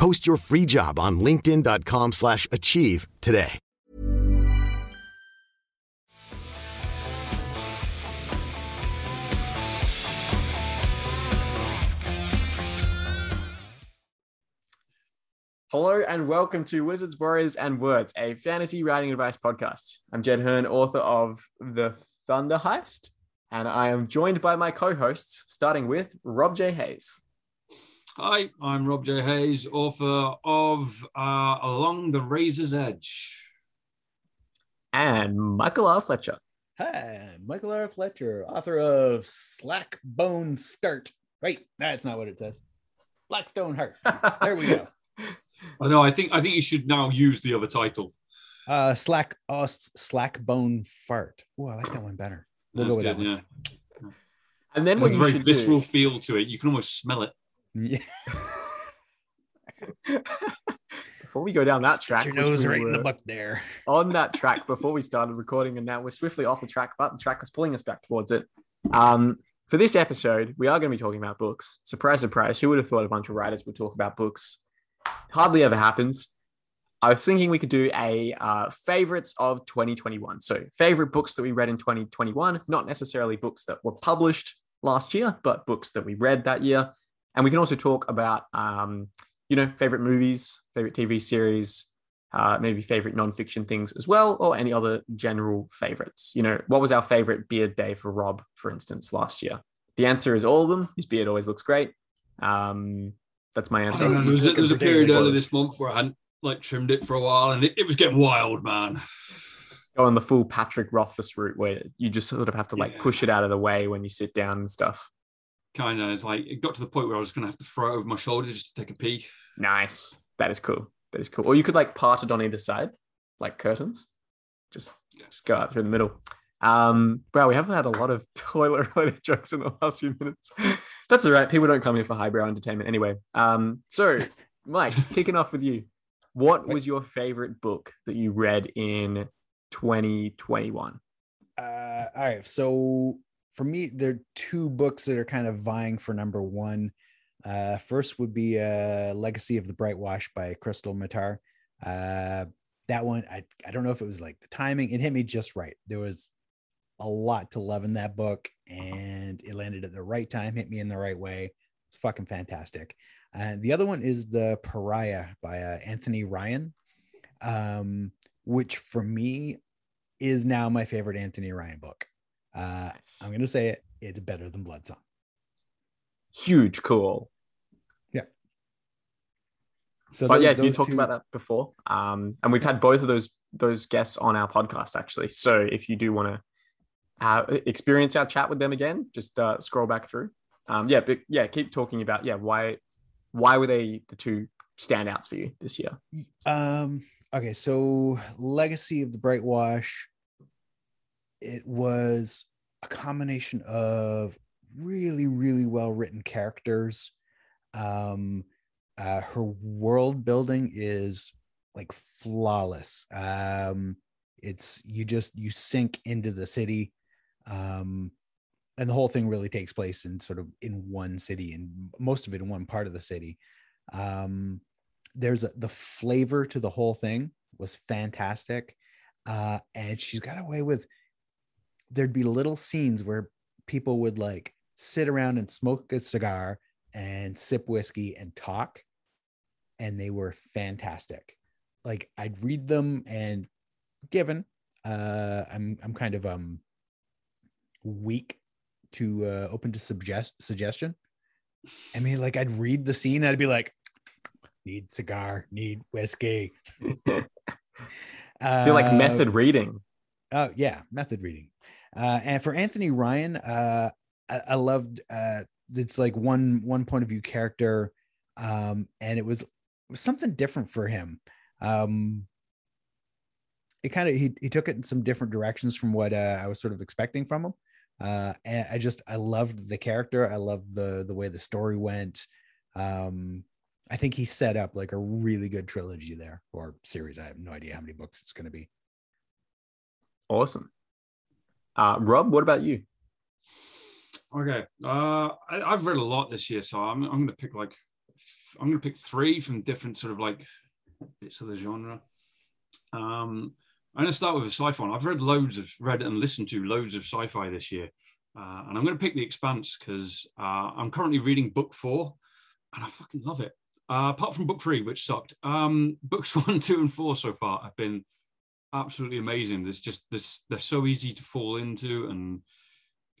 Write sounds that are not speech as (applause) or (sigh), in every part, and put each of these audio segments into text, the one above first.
Post your free job on linkedin.com/achieve slash achieve today. Hello and welcome to Wizards, Warriors, and Words, a fantasy writing advice podcast. I'm Jed Hearn, author of The Thunder Heist, and I am joined by my co-hosts, starting with Rob J. Hayes. Hi, I'm Rob J. Hayes, author of uh, Along the Razor's Edge. And Michael R. Fletcher. Hi, Michael R. Fletcher, author of Slack Bone Start. Right, that's not what it says. Blackstone Heart. (laughs) There we go. I know. I think I think you should now use the other title. Uh, Slack Us Slack Bone Fart. Oh, I like that one better. We'll That's go with good, that one. yeah. And then It what has a very visceral do, feel to it. You can almost smell it. Yeah. (laughs) before we go down that track, Your nose we right in the were buck there. (laughs) on that track before we started recording, and now we're swiftly off the track, but the track was pulling us back towards it. Um, for this episode, we are going to be talking about books. Surprise, surprise. Who would have thought a bunch of writers would talk about books? Hardly ever happens. I was thinking we could do a uh, favorites of 2021. So, favorite books that we read in 2021, not necessarily books that were published last year, but books that we read that year. And we can also talk about, um, you know, favorite movies, favorite TV series, uh, maybe favorite nonfiction things as well, or any other general favorites. You know, what was our favorite beard day for Rob, for instance, last year? The answer is all of them. His beard always looks great. Um, that's my answer. There was, a, was a period earlier good. this month where I hadn't like trimmed it for a while, and it, it was getting wild, man. Go on the full Patrick Rothfuss route where you just sort of have to like Yeah. push it out of the way when you sit down and stuff. Kind of like it got to the point where I was going to have to throw it over my shoulder just to take a pee. Nice. That is cool. That is cool. Or you could like part it on either side, like curtains. Just just go out through the middle. Um, wow, we haven't had a lot of (laughs) toilet related jokes in the last few minutes. That's all right. People don't come here for highbrow entertainment anyway. Um, so Mike, (laughs) kicking off with you. What was your favorite book that you read in 2021? Uh, all right. So for me, there are two books that are kind of vying for number one. Uh, first would be uh, Legacy of the Brightwash by Krystle Matar. Uh, that one, I, I don't know if it was like the timing, it hit me just right. There was a lot to love in that book, and it landed at the right time, hit me in the right way. It's fucking fantastic. And the other one is The Pariah by uh, Anthony Ryan, um, which for me is now my favorite Anthony Ryan book. Uh, Nice. I'm going to say it, it's better than Blood Song. Huge cool. Yeah. So but those- yeah, you talked two- about that before. Um, and we've had both of those those guests on our podcast actually. So if you do want to uh, experience our chat with them again, just uh, scroll back through. Um, yeah, but yeah, keep talking about yeah why why were they the two standouts for you this year? Um, okay, so Legacy of the Brightwash. It was a combination of really, really well written characters. Um, uh, her world building is like flawless. Um, it's you just you sink into the city. Um, and the whole thing really takes place in sort of in one city and most of it in one part of the city. Um, there's a, the flavor to the whole thing was fantastic. Uh, and she's got away with there'd be little scenes where people would like sit around and smoke a cigar and sip whiskey and talk and they were fantastic like i'd read them and given uh i'm i'm kind of um weak to uh open to suggest suggestion i mean like i'd read the scene i'd be like need cigar need whiskey (laughs) I feel like Uh, method reading. Oh yeah, method reading. Uh, and for Anthony Ryan, uh, I, I loved. Uh, it's like one one point of view character, um, and it was, it was something different for him. Um, it kind of he he took it in some different directions from what uh, I was sort of expecting from him. Uh, and I just I loved the character. I loved the the way the story went. Um, I think he set up like a really good trilogy there or series. I have no idea how many books it's going to be. Awesome. Uh, Rob, what about you? Okay. Uh, I, I've read a lot this year, so I'm, I'm going to pick like, I'm going to pick three from different sort of like bits of the genre. Um, I'm going to start with a sci-fi. I've read loads of, read and listened to loads of sci-fi this year. Uh, and I'm going to pick The Expanse because uh, I'm currently reading book four and I fucking love it. Uh, apart from book three, which sucked. Um, (laughs) books one, two, and four so far have been absolutely amazing. There's just this, they're so easy to fall into and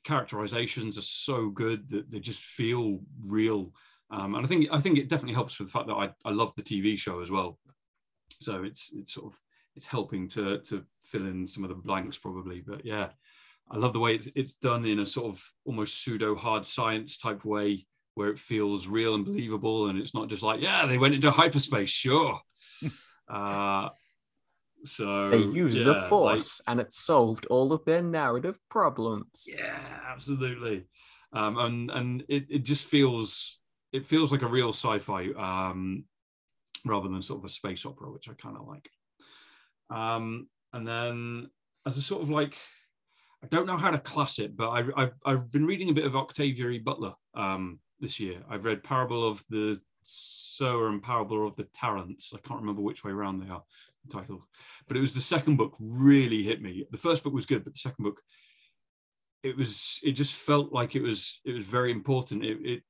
characterizations are so good that they just feel real. Um, and I think I think it definitely helps with the fact that I, I love the TV show as well. So it's it's sort of it's helping to to fill in some of the blanks probably. But yeah, I love the way it's, it's done in a sort of almost pseudo hard science type way where it feels real and believable and it's not just like yeah they went into hyperspace sure. (laughs) uh, so They use yeah, the like- force and it solved all of their narrative problems. yeah, absolutely. Um, and and it, it just feels it feels like a real sci-fi um, rather than sort of a space opera, which I kind of like. Um, and then as a sort of like, I don't know how to class it, but I, I've I've been reading a bit of Octavia E. Butler um, this year. I've read Parable of the Sower and Parable of the Talents. I can't remember which way around they are titles, but it was the second book really hit me. The first book was good, but the second book it was it just felt like it was it was very important. It it,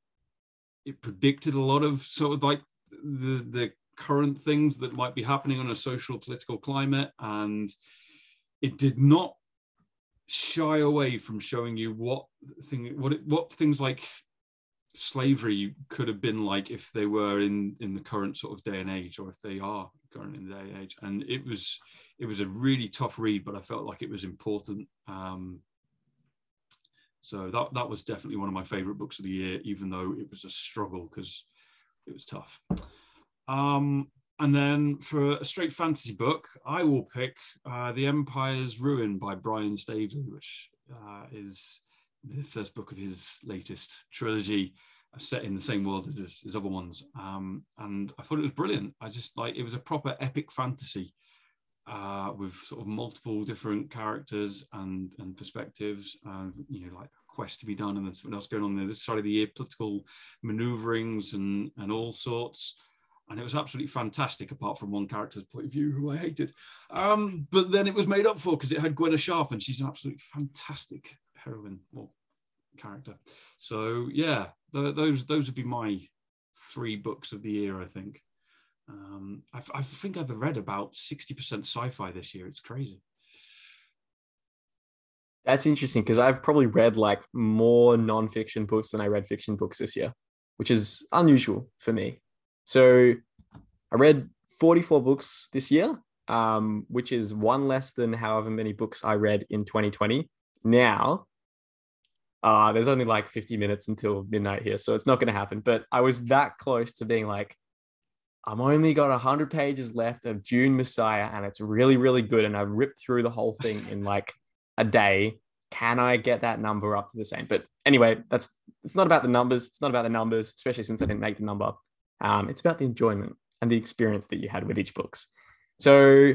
it predicted a lot of sort of like the the current things that might be happening on a social political climate and it did not shy away from showing you what thing what it, what things like slavery could have been like if they were in in the current sort of day and age or if they are current in the day and age and it was it was a really tough read but i felt like it was important um so that that was definitely one of my favorite books of the year, even though it was a struggle because it was tough. Um, and then for a straight fantasy book, I will pick uh, The Empire's Ruin by Brian Staveley, which uh, is the first book of his latest trilogy, set in the same world as his, his other ones. Um, and I thought it was brilliant. I just like it was a proper epic fantasy uh, with sort of multiple different characters and and perspectives, and you know, like a quest to be done, and then something else going on there. This side of the year, political maneuverings and and all sorts. And it was absolutely fantastic, apart from one character's point of view, who I hated. Um, but then it was made up for because it had Gwenna Sharpe, and she's an absolutely fantastic heroine character. So yeah, th- those those would be my three books of the year, I think. Um, I, I think I've read about 60% sci-fi this year. It's crazy. That's interesting because I've probably read like more non-fiction books than I read fiction books this year, which is unusual for me. So I read 44 books this year, um, which is one less than however many books I read in 2020. Now, uh, there's only like 50 minutes until midnight here, so it's not going to happen. But I was that close to being like, I'm only got 100 pages left of Dune Messiah, and it's really, really good. And I've ripped through the whole thing in (laughs) like a day. Can I get that number up to the same? But anyway, that's it's not about the numbers. It's not about the numbers, especially since I didn't make the number. Um, it's about the enjoyment and the experience that you had with each books. So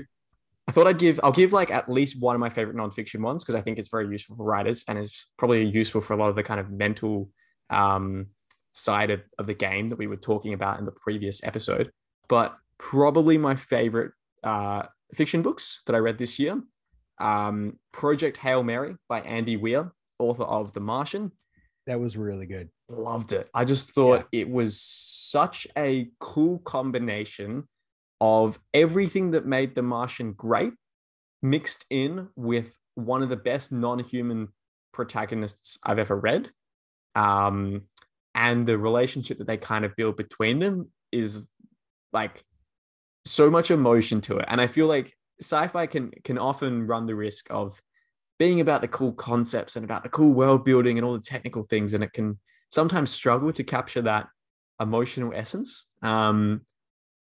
I thought I'd give I'll give like at least one of my favorite nonfiction ones because I think it's very useful for writers and is probably useful for a lot of the kind of mental um, side of, of the game that we were talking about in the previous episode. But probably my favorite uh, fiction books that I read this year um, Project Hail Mary by Andy Weir, author of The Martian. That was really good. Loved it. I just thought yeah. it was such a cool combination of everything that made The Martian great mixed in with one of the best non human protagonists I've ever read. Um, and the relationship that they kind of build between them is like so much emotion to it. And I feel like sci-fi can can often run the risk of being about the cool concepts and about the cool world building and all the technical things, and it can sometimes struggle to capture that emotional essence. Um,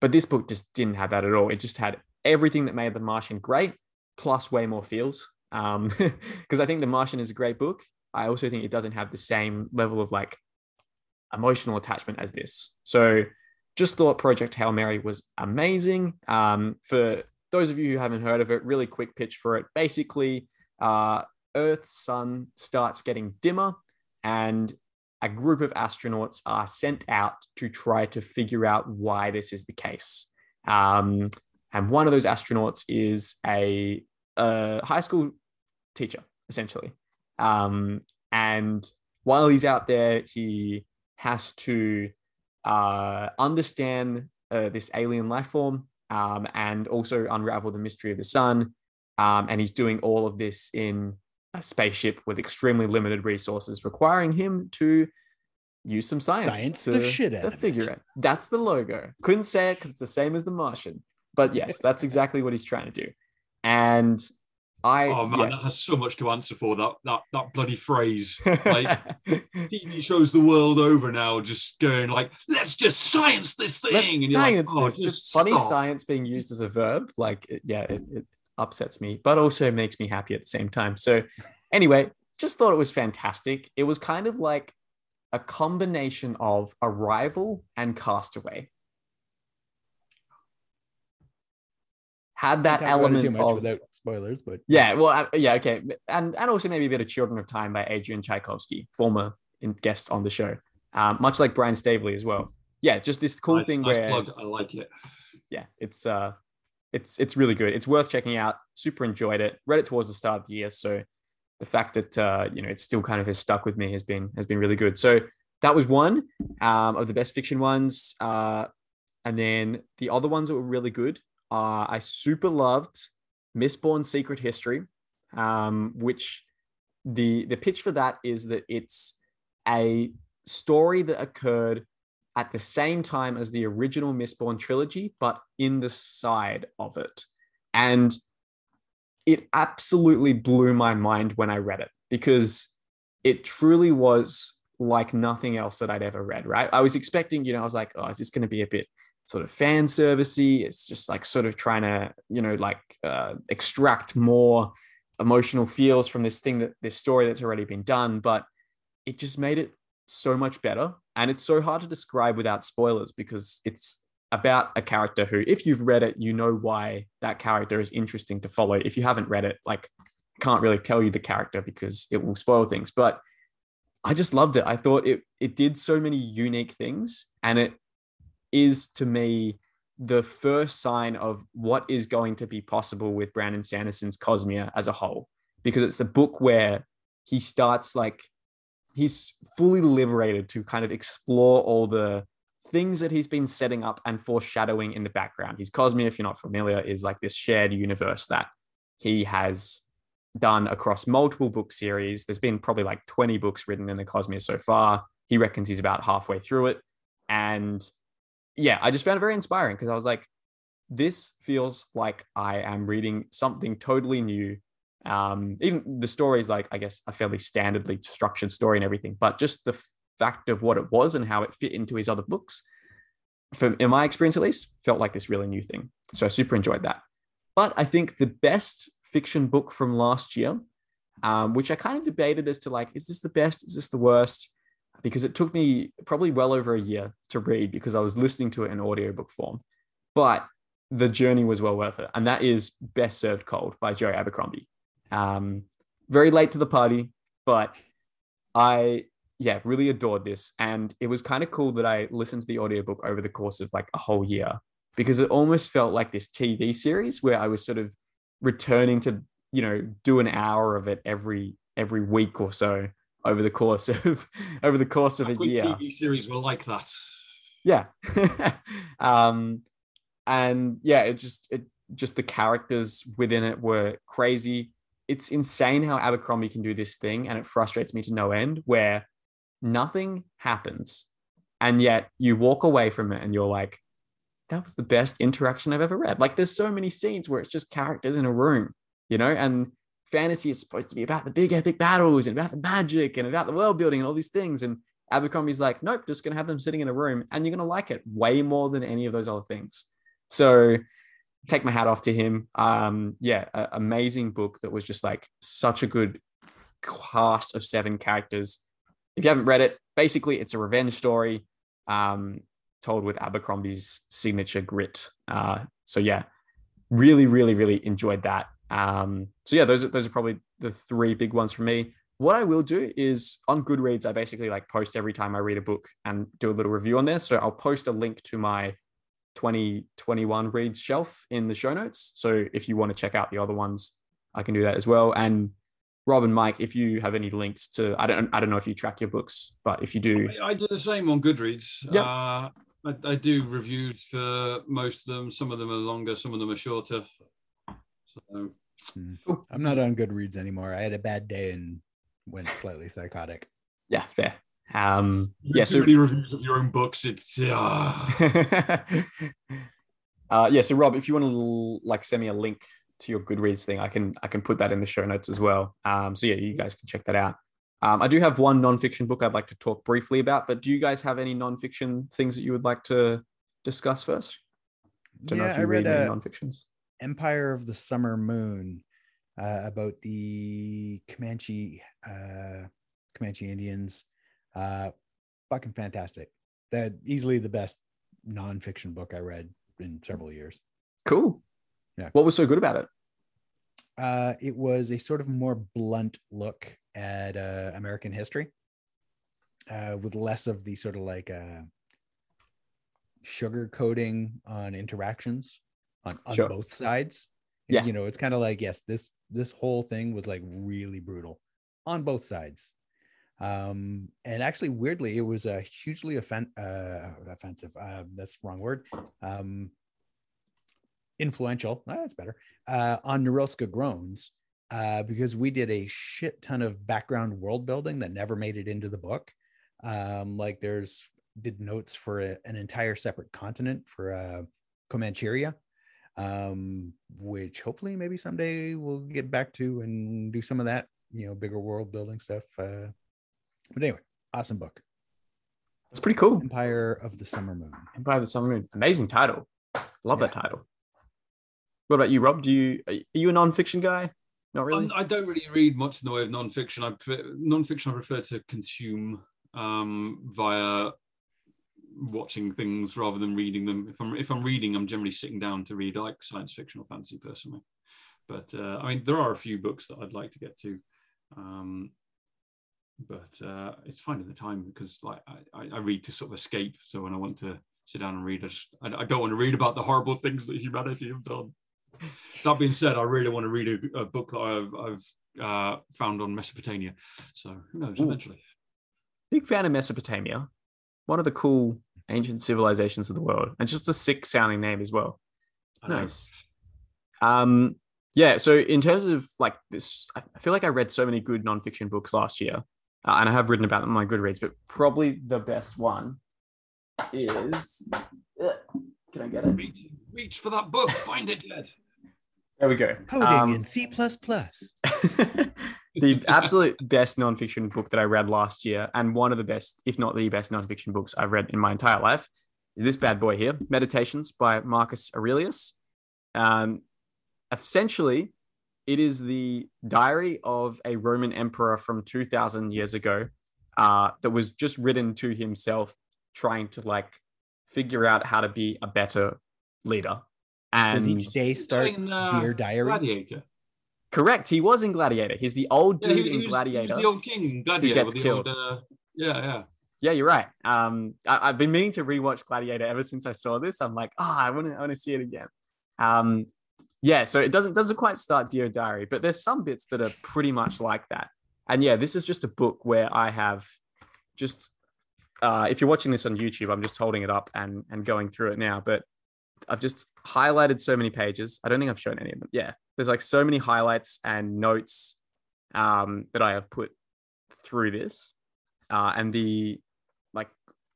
but this book just didn't have that at all. It just had everything that made The Martian great, plus way more feels. Um, (laughs) because I think The Martian is a great book. I also think it doesn't have the same level of like emotional attachment as this. So just thought Project Hail Mary was amazing. Um, for those of you who haven't heard of it, really quick pitch for it. Basically, uh, Earth's sun starts getting dimmer, and a group of astronauts are sent out to try to figure out why this is the case. Um, and one of those astronauts is a, a high school teacher, essentially. Um, and while he's out there, he has to uh, understand uh, this alien life form um, and also unravel the mystery of the sun. Um, and he's doing all of this in a spaceship with extremely limited resources, requiring him to use some science, science to, the shit out to figure it. it. That's the logo. Couldn't say it because it's the same as the Martian, but yes, that's exactly what he's trying to do. And I oh man, yeah. that has so much to answer for that that that bloody phrase. (laughs) Like TV shows the world over now, just going like, "Let's just science this thing." Let's and science like, oh, this. Just, just funny science being used as a verb. Like, yeah, it, it upsets me, but also makes me happy at the same time. So, anyway, just thought it was fantastic. It was kind of like a combination of Arrival and Castaway. had that element too much of, without spoilers, but yeah, well, uh, yeah, okay, and and also maybe a bit of Children of Time by Adrian Tchaikovsky, former guest on the show, um, much like Brian Staveley as well. Yeah, just this cool thing where I like it. Yeah, it's uh, it's it's really good. It's worth checking out. Super enjoyed it. Read it towards the start of the year, so the fact that uh, you know it still kind of has stuck with me has been has been really good. So that was one um, of the best fiction ones. Uh, and then the other ones that were really good uh, I super loved Mistborn Secret History, um, which the the pitch for that is that it's a story that occurred at the same time as the original Mistborn trilogy, but in the side of it. And it absolutely blew my mind when I read it because it truly was like nothing else that I'd ever read, right? I was expecting, you know, I was like, oh, is this going to be a bit sort of fan servicey. It's just like sort of trying to, you know, like uh, extract more emotional feels from this thing that this story that's already been done. But it just made it so much better. And it's so hard to describe without spoilers because it's about a character who, if you've read it, you know why that character is interesting to follow. If you haven't read it, like, can't really tell you the character because it will spoil things. But I just loved it. I thought it it did so many unique things and it is to me the first sign of what is going to be possible with Brandon Sanderson's Cosmere as a whole, because it's a book where he starts like he's fully liberated to kind of explore all the things that he's been setting up and foreshadowing in the background. His Cosmere, if you're not familiar, is like this shared universe that he has done across multiple book series. There's been probably like 20 books written in the Cosmere so far. He reckons he's about halfway through it. And yeah, I just found it very inspiring because I was like, this feels like I am reading something totally new. Um, even the story is like, I guess, a fairly standardly structured story and everything, but just the fact of what it was and how it fit into his other books, for in my experience at least, felt like this really new thing. So I super enjoyed that. But I think the best fiction book from last year, um, which I kind of debated as to like, is this the best? Is this the worst? because it took me probably well over a year to read because I was listening to it in audiobook form. But the journey was well worth it. And that is Best Served Cold by Joe Abercrombie. Um, very late to the party, but I, yeah, really adored this. And it was kind of cool that I listened to the audiobook over the course of like a whole year because it almost felt like this TV series where I was sort of returning to, you know, do an hour of it every every week or so over the course of (laughs) over the course of a year. TV series were like that. Yeah. (laughs) um, and yeah, it just it just the characters within it were crazy. It's insane how Abercrombie can do this thing, and it frustrates me to no end where nothing happens, and yet you walk away from it and you're like, that was the best interaction I've ever read. Like there's so many scenes where it's just characters in a room, you know, and fantasy is supposed to be about the big epic battles and about the magic and about the world building and all these things. And Abercrombie's like, nope, just gonna have them sitting in a room and you're gonna like it way more than any of those other things. So take my hat off to him. Um, yeah, a- amazing book that was just like such a good cast of seven characters. If you haven't read it, basically it's a revenge story um, told with Abercrombie's signature grit. Uh, so yeah, really, really, really enjoyed that. Um, so yeah, those are those are probably the three big ones for me. What I will do is on Goodreads, I basically like post every time I read a book and do a little review on there. So I'll post a link to my 2021 reads shelf in the show notes. So if you want to check out the other ones, I can do that as well. And Rob and Mike, if you have any links to, I don't, I don't know if you track your books, but if you do, I, I do the same on Goodreads. Yep. Uh, I, I do reviews for most of them. Some of them are longer, some of them are shorter. So I'm not on Goodreads anymore. I had a bad day and went slightly psychotic. yeah, fair. Um, yeah, so reviews of your own books. It's uh, (laughs) uh, yeah. So Rob, if you want to like send me a link to your Goodreads thing, I can I can put that in the show notes as well. Um, so yeah, you guys can check that out. Um, I do have one nonfiction book I'd like to talk briefly about, but do you guys have any nonfiction things that you would like to discuss first? Don't know yeah, if you I read any uh, nonfictions. Empire of the Summer Moon uh, about the Comanche uh, Comanche Indians. Uh, fucking fantastic. That easily the best nonfiction book I read in several years. Cool. Yeah. What was so good about it? Uh, it was a sort of more blunt look at uh, American history, uh, with less of the sort of like uh, sugar coating on interactions on, on Sure. both sides. Yeah. you know, it's kind of like yes, this this whole thing was like really brutal on both sides. Um, and actually, weirdly, it was a hugely offen- uh, offensive. Uh, that's the wrong word. Um, influential. ah, that's better. Uh, on Norylska Groans, uh, because we did a shit ton of background world building that never made it into the book. Um, like there's did notes for a, an entire separate continent for uh, Comancheria, um, which hopefully maybe someday we'll get back to and do some of that, you know, bigger world building stuff. Uh, but anyway, awesome book, It's pretty cool. Empire of the Summer Moon. Empire of the Summer Moon. Amazing title. Love that title. What about you, Rob? Do you are you a nonfiction guy? Not really. I don't really read much in the way of nonfiction. I prefer, nonfiction I prefer to consume um, via watching things rather than reading them. If I'm if I'm reading, I'm generally sitting down to read. I like science fiction or fantasy personally, but uh, I mean there are a few books that I'd like to get to, um, but uh, it's finding the time because like I, I- read to sort of escape. So when I want to sit down and read, I, just, I, I don't want to read about the horrible things that humanity have done. That being said, I really want to read a, a book that I've, I've uh, found on Mesopotamia. So who knows? Ooh. Eventually, Big fan of Mesopotamia. One of the cool ancient civilizations of the world, and just a sick sounding name as well. Nice. Um, yeah. So in terms of like this, I feel like I read so many good nonfiction books last year, uh, and I have written about them in my Goodreads. But probably the best one is. uh, Can I get it? Reach, reach for that book. Find it, Ed. There we go. Coding Um, in C++. (laughs) the absolute best nonfiction book that I read last year, and one of the best, if not the best nonfiction books I've read in my entire life, is this bad boy here, Meditations by Marcus Aurelius. Um, essentially, it is the diary of a Roman emperor from 2000 years ago uh, that was just written to himself, trying to like figure out how to be a better leader. And Does each day start In, uh, Dear Diary? Gladiator. correct, he was in Gladiator. He's the old Yeah, dude he- he in was- Gladiator. He was the old king in Gladiator. gets with the old, killed. uh, yeah, yeah. Yeah, you're right. Um, I, have been meaning to rewatch Gladiator ever since I saw this. I'm like, oh, I want to, I want to see it again. Um, yeah, so it doesn't doesn't quite start Dear Diary, but there's some bits that are pretty much like that. And yeah, this is just a book where I have just, uh, if you're watching this on YouTube, I'm just holding it up and and going through it now. But I've just highlighted so many pages. I don't think I've shown any of them. Yeah, there's like so many highlights and notes um, that I have put through this, uh, and the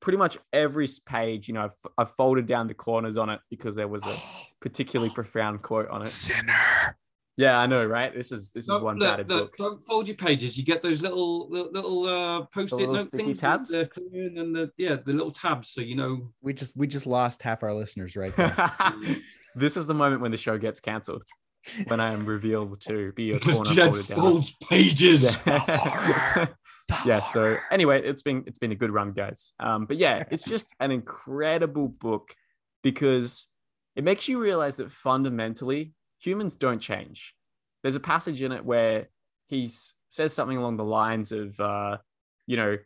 pretty much every page. You know, I've, I've folded down the corners on it because there was a (gasps) particularly profound quote on it. Sinner. Yeah, I know, right? This is this is Don't- one look, batted look, book. Don't fold your pages. You get those little little, little uh, post-it little note things, tabs? the and the yeah, the little tabs, so you know. We just we just lost half our listeners right there. (laughs) this is the moment when the show gets cancelled. When I am revealed to be a Because corner Jed folded down. folds pages. (laughs) Yeah. (laughs) yeah so anyway it's been it's been a good run guys. Um but yeah it's (laughs) just an incredible book because it makes you realize that fundamentally humans don't change. There's a passage in it where he says something along the lines of uh you know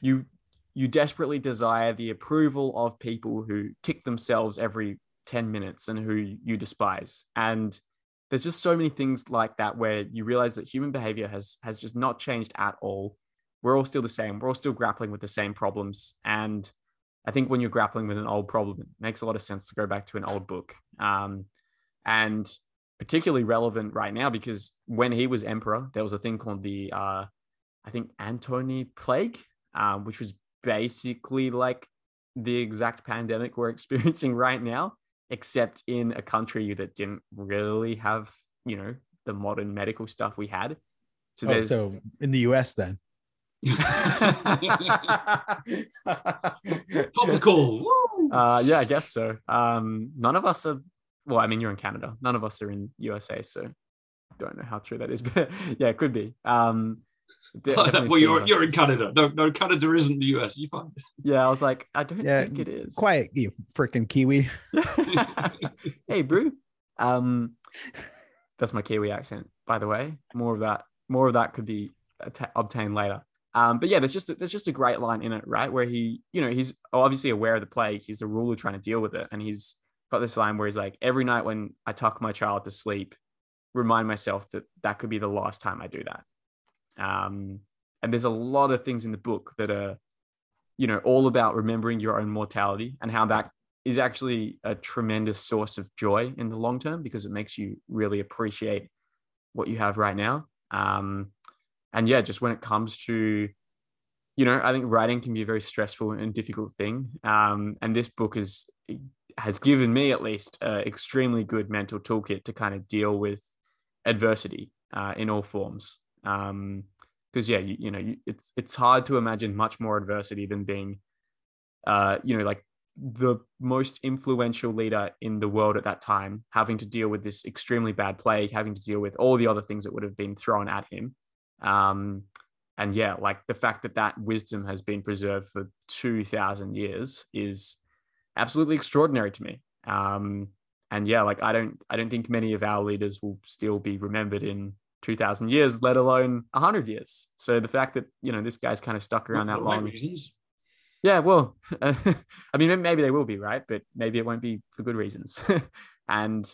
you you desperately desire the approval of people who kick themselves every 10 minutes and who you despise. And there's just so many things like that where you realize that human behavior has has just not changed at all we're all still the same. We're all still grappling with the same problems. And i think when you're grappling with an old problem it makes a lot of sense to go back to an old book. Um, and particularly relevant right now because when he was emperor there was a thing called the uh, i think Antonine plague um, which was basically like the exact pandemic we're (laughs) experiencing right now except in a country that didn't really have you know the modern medical stuff we had. So Oh, there's so in the US then. (laughs) Topical. Woo! uh, yeah, I guess so. Um, none of us are. Well, I mean, you're in Canada. None of us are in USA, so don't know how true that is, (laughs) but yeah, it could be. Um, (laughs) well, you're seems you're in. Canada. No, no, Canada isn't the US. You find. Yeah, I was like, I don't Yeah, think it is. Quiet, you freaking Kiwi. hey, bro. Um, that's my Kiwi accent, by the way. More of that. More of that could be atta- obtained later. Um, but yeah, there's just a, there's just a great line in it, right? Where he, you know, he's obviously aware of the plague. He's the ruler trying to deal with it, and he's got this line where he's like, "Every night when I tuck my child to sleep, remind myself that that could be the last time I do that." Um, and there's a lot of things in the book that are, you know, all about remembering your own mortality and how that is actually a tremendous source of joy in the long term because it makes you really appreciate what you have right now. Um, and yeah, just when it comes to, you know, I think writing can be a very stressful and difficult thing. Um, and this book is has given me at least an extremely good mental toolkit to kind of deal with adversity uh, in all forms. Um, because yeah, you, you know, you, it's it's hard to imagine much more adversity than being, uh, you know, like the most influential leader in the world at that time, having to deal with this extremely bad plague, having to deal with all the other things that would have been thrown at him. Um, and yeah, like the fact that that wisdom has been preserved for 2000 years is absolutely extraordinary to me. Um, and yeah, like I don't, I don't think many of our leaders will still be remembered in 2000 years, let alone 100 years. So the fact that, you know, this guy's kind of stuck around that long. reasons. Yeah, well, (laughs) I mean, maybe they will be right, but maybe it won't be for good reasons. (laughs) and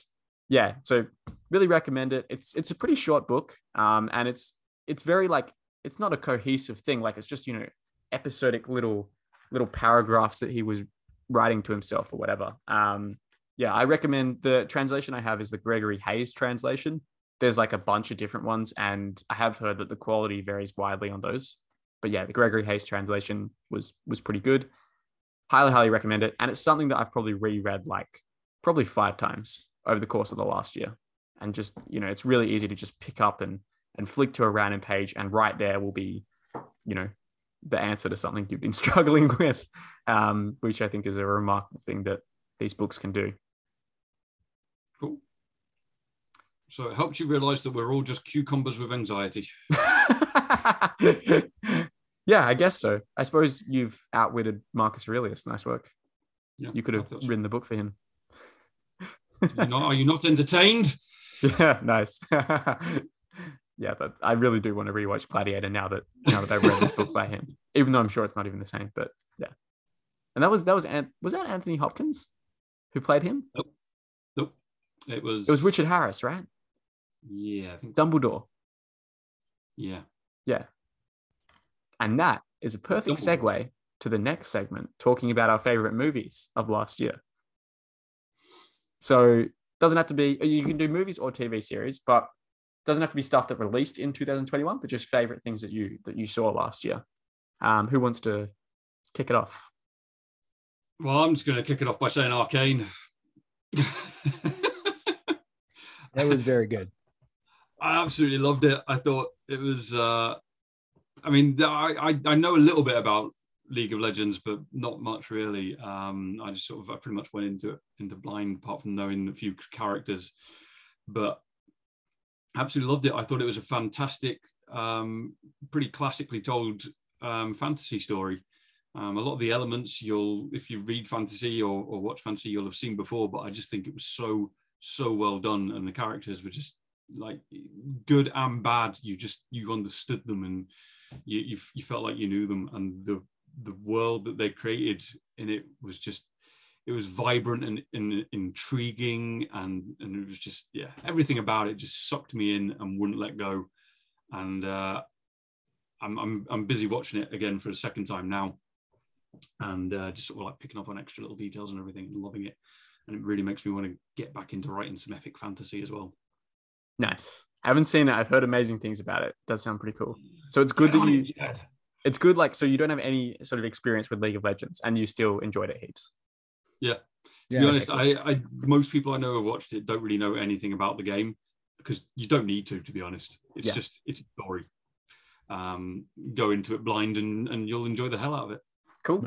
yeah, so really recommend it. It's it's a pretty short book, um, and it's it's very like it's not a cohesive thing. Like it's just you know episodic little little paragraphs that he was writing to himself or whatever. Um, yeah, I recommend the translation I have is the Gregory Hays translation. There's like a bunch of different ones, and I have heard that the quality varies widely on those but yeah, the Gregory Hays translation was was pretty good. Highly, highly recommend it. And it's something that I've probably reread like probably five times over the course of the last year. And just, you know, it's really easy to just pick up and and flick to a random page, and right there will be, you know, the answer to something you've been (laughs) struggling with, um, which I think is a remarkable thing that these books can do. Cool. So it helps you realise that we're all just cucumbers with anxiety. (laughs) yeah, I guess so. I suppose you've outwitted Marcus Aurelius. Nice work. Yeah, You could have written the book for him. Not, are you not entertained? (laughs) Yeah, nice. Yeah, but I really do want to rewatch Gladiator now that now that I've read this book (laughs) by him. Even though I'm sure it's not even the same, but yeah. And that was that was An- was that Anthony Hopkins who played him? Nope. It was. It was Richard Harris, right? Yeah, I think. Dumbledore. Yeah. Yeah. And that is a perfect Dumbledore. segue to the next segment, talking about our favorite movies of last year. So doesn't have to be you can do movies or TV series, but doesn't have to be stuff that released in 2021, but just favorite things that you that you saw last year. Um, who wants to kick it off? Well, I'm just going to kick it off by saying Arcane. (laughs) That was very good. (laughs) I absolutely loved it. I thought it was. Uh, I mean, I, I I know a little bit about League of Legends, but not much really. Um, I just sort of I pretty much went into it into blind, apart from knowing a few characters. But absolutely loved it. I thought it was a fantastic, um, pretty classically told um, fantasy story. Um, a lot of the elements you'll, if you read fantasy or, or watch fantasy, you'll have seen before. But I just think it was so so well done, and the characters were just like good and bad. You just you understood them, and you you, you felt like you knew them, and the the world that they created in it was just it was vibrant and, and intriguing and and it was just yeah everything about it just sucked me in and wouldn't let go and uh i'm i'm, I'm busy watching it again for the second time now and uh, just sort of like picking up on extra little details and everything and loving it and it really makes me want to get back into writing some epic fantasy as well Nice. I haven't seen it. I've heard amazing things about it. Does sound pretty cool. So it's good that you it's good like so you don't have any sort of experience with League of Legends and you still enjoyed it heaps. Yeah to Yeah. be honest, I, I most people I know who watched it don't really know anything about the game because you don't need to. To be honest, it's Yeah. just it's a story. Um, go into it blind and and you'll enjoy the hell out of it. Cool.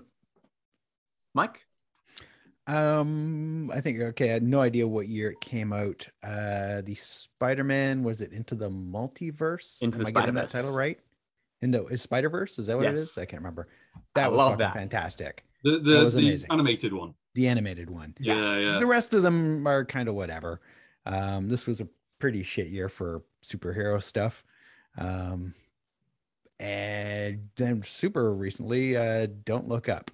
Mike? Um, I think okay. I had no idea what year it came out. Uh, the Spider-Man was it Into the Multiverse? Into the Am I getting that Spider-Verse. title right? Into is Spider Verse? Is that what it Yes. is? I can't remember. I That was love fucking that. fantastic. The That the, was the amazing. animated one. The animated one. Yeah, yeah. The rest of them are kind of whatever. Um, this was a pretty shit year for superhero stuff. Um, and then super recently, uh, Don't Look Up.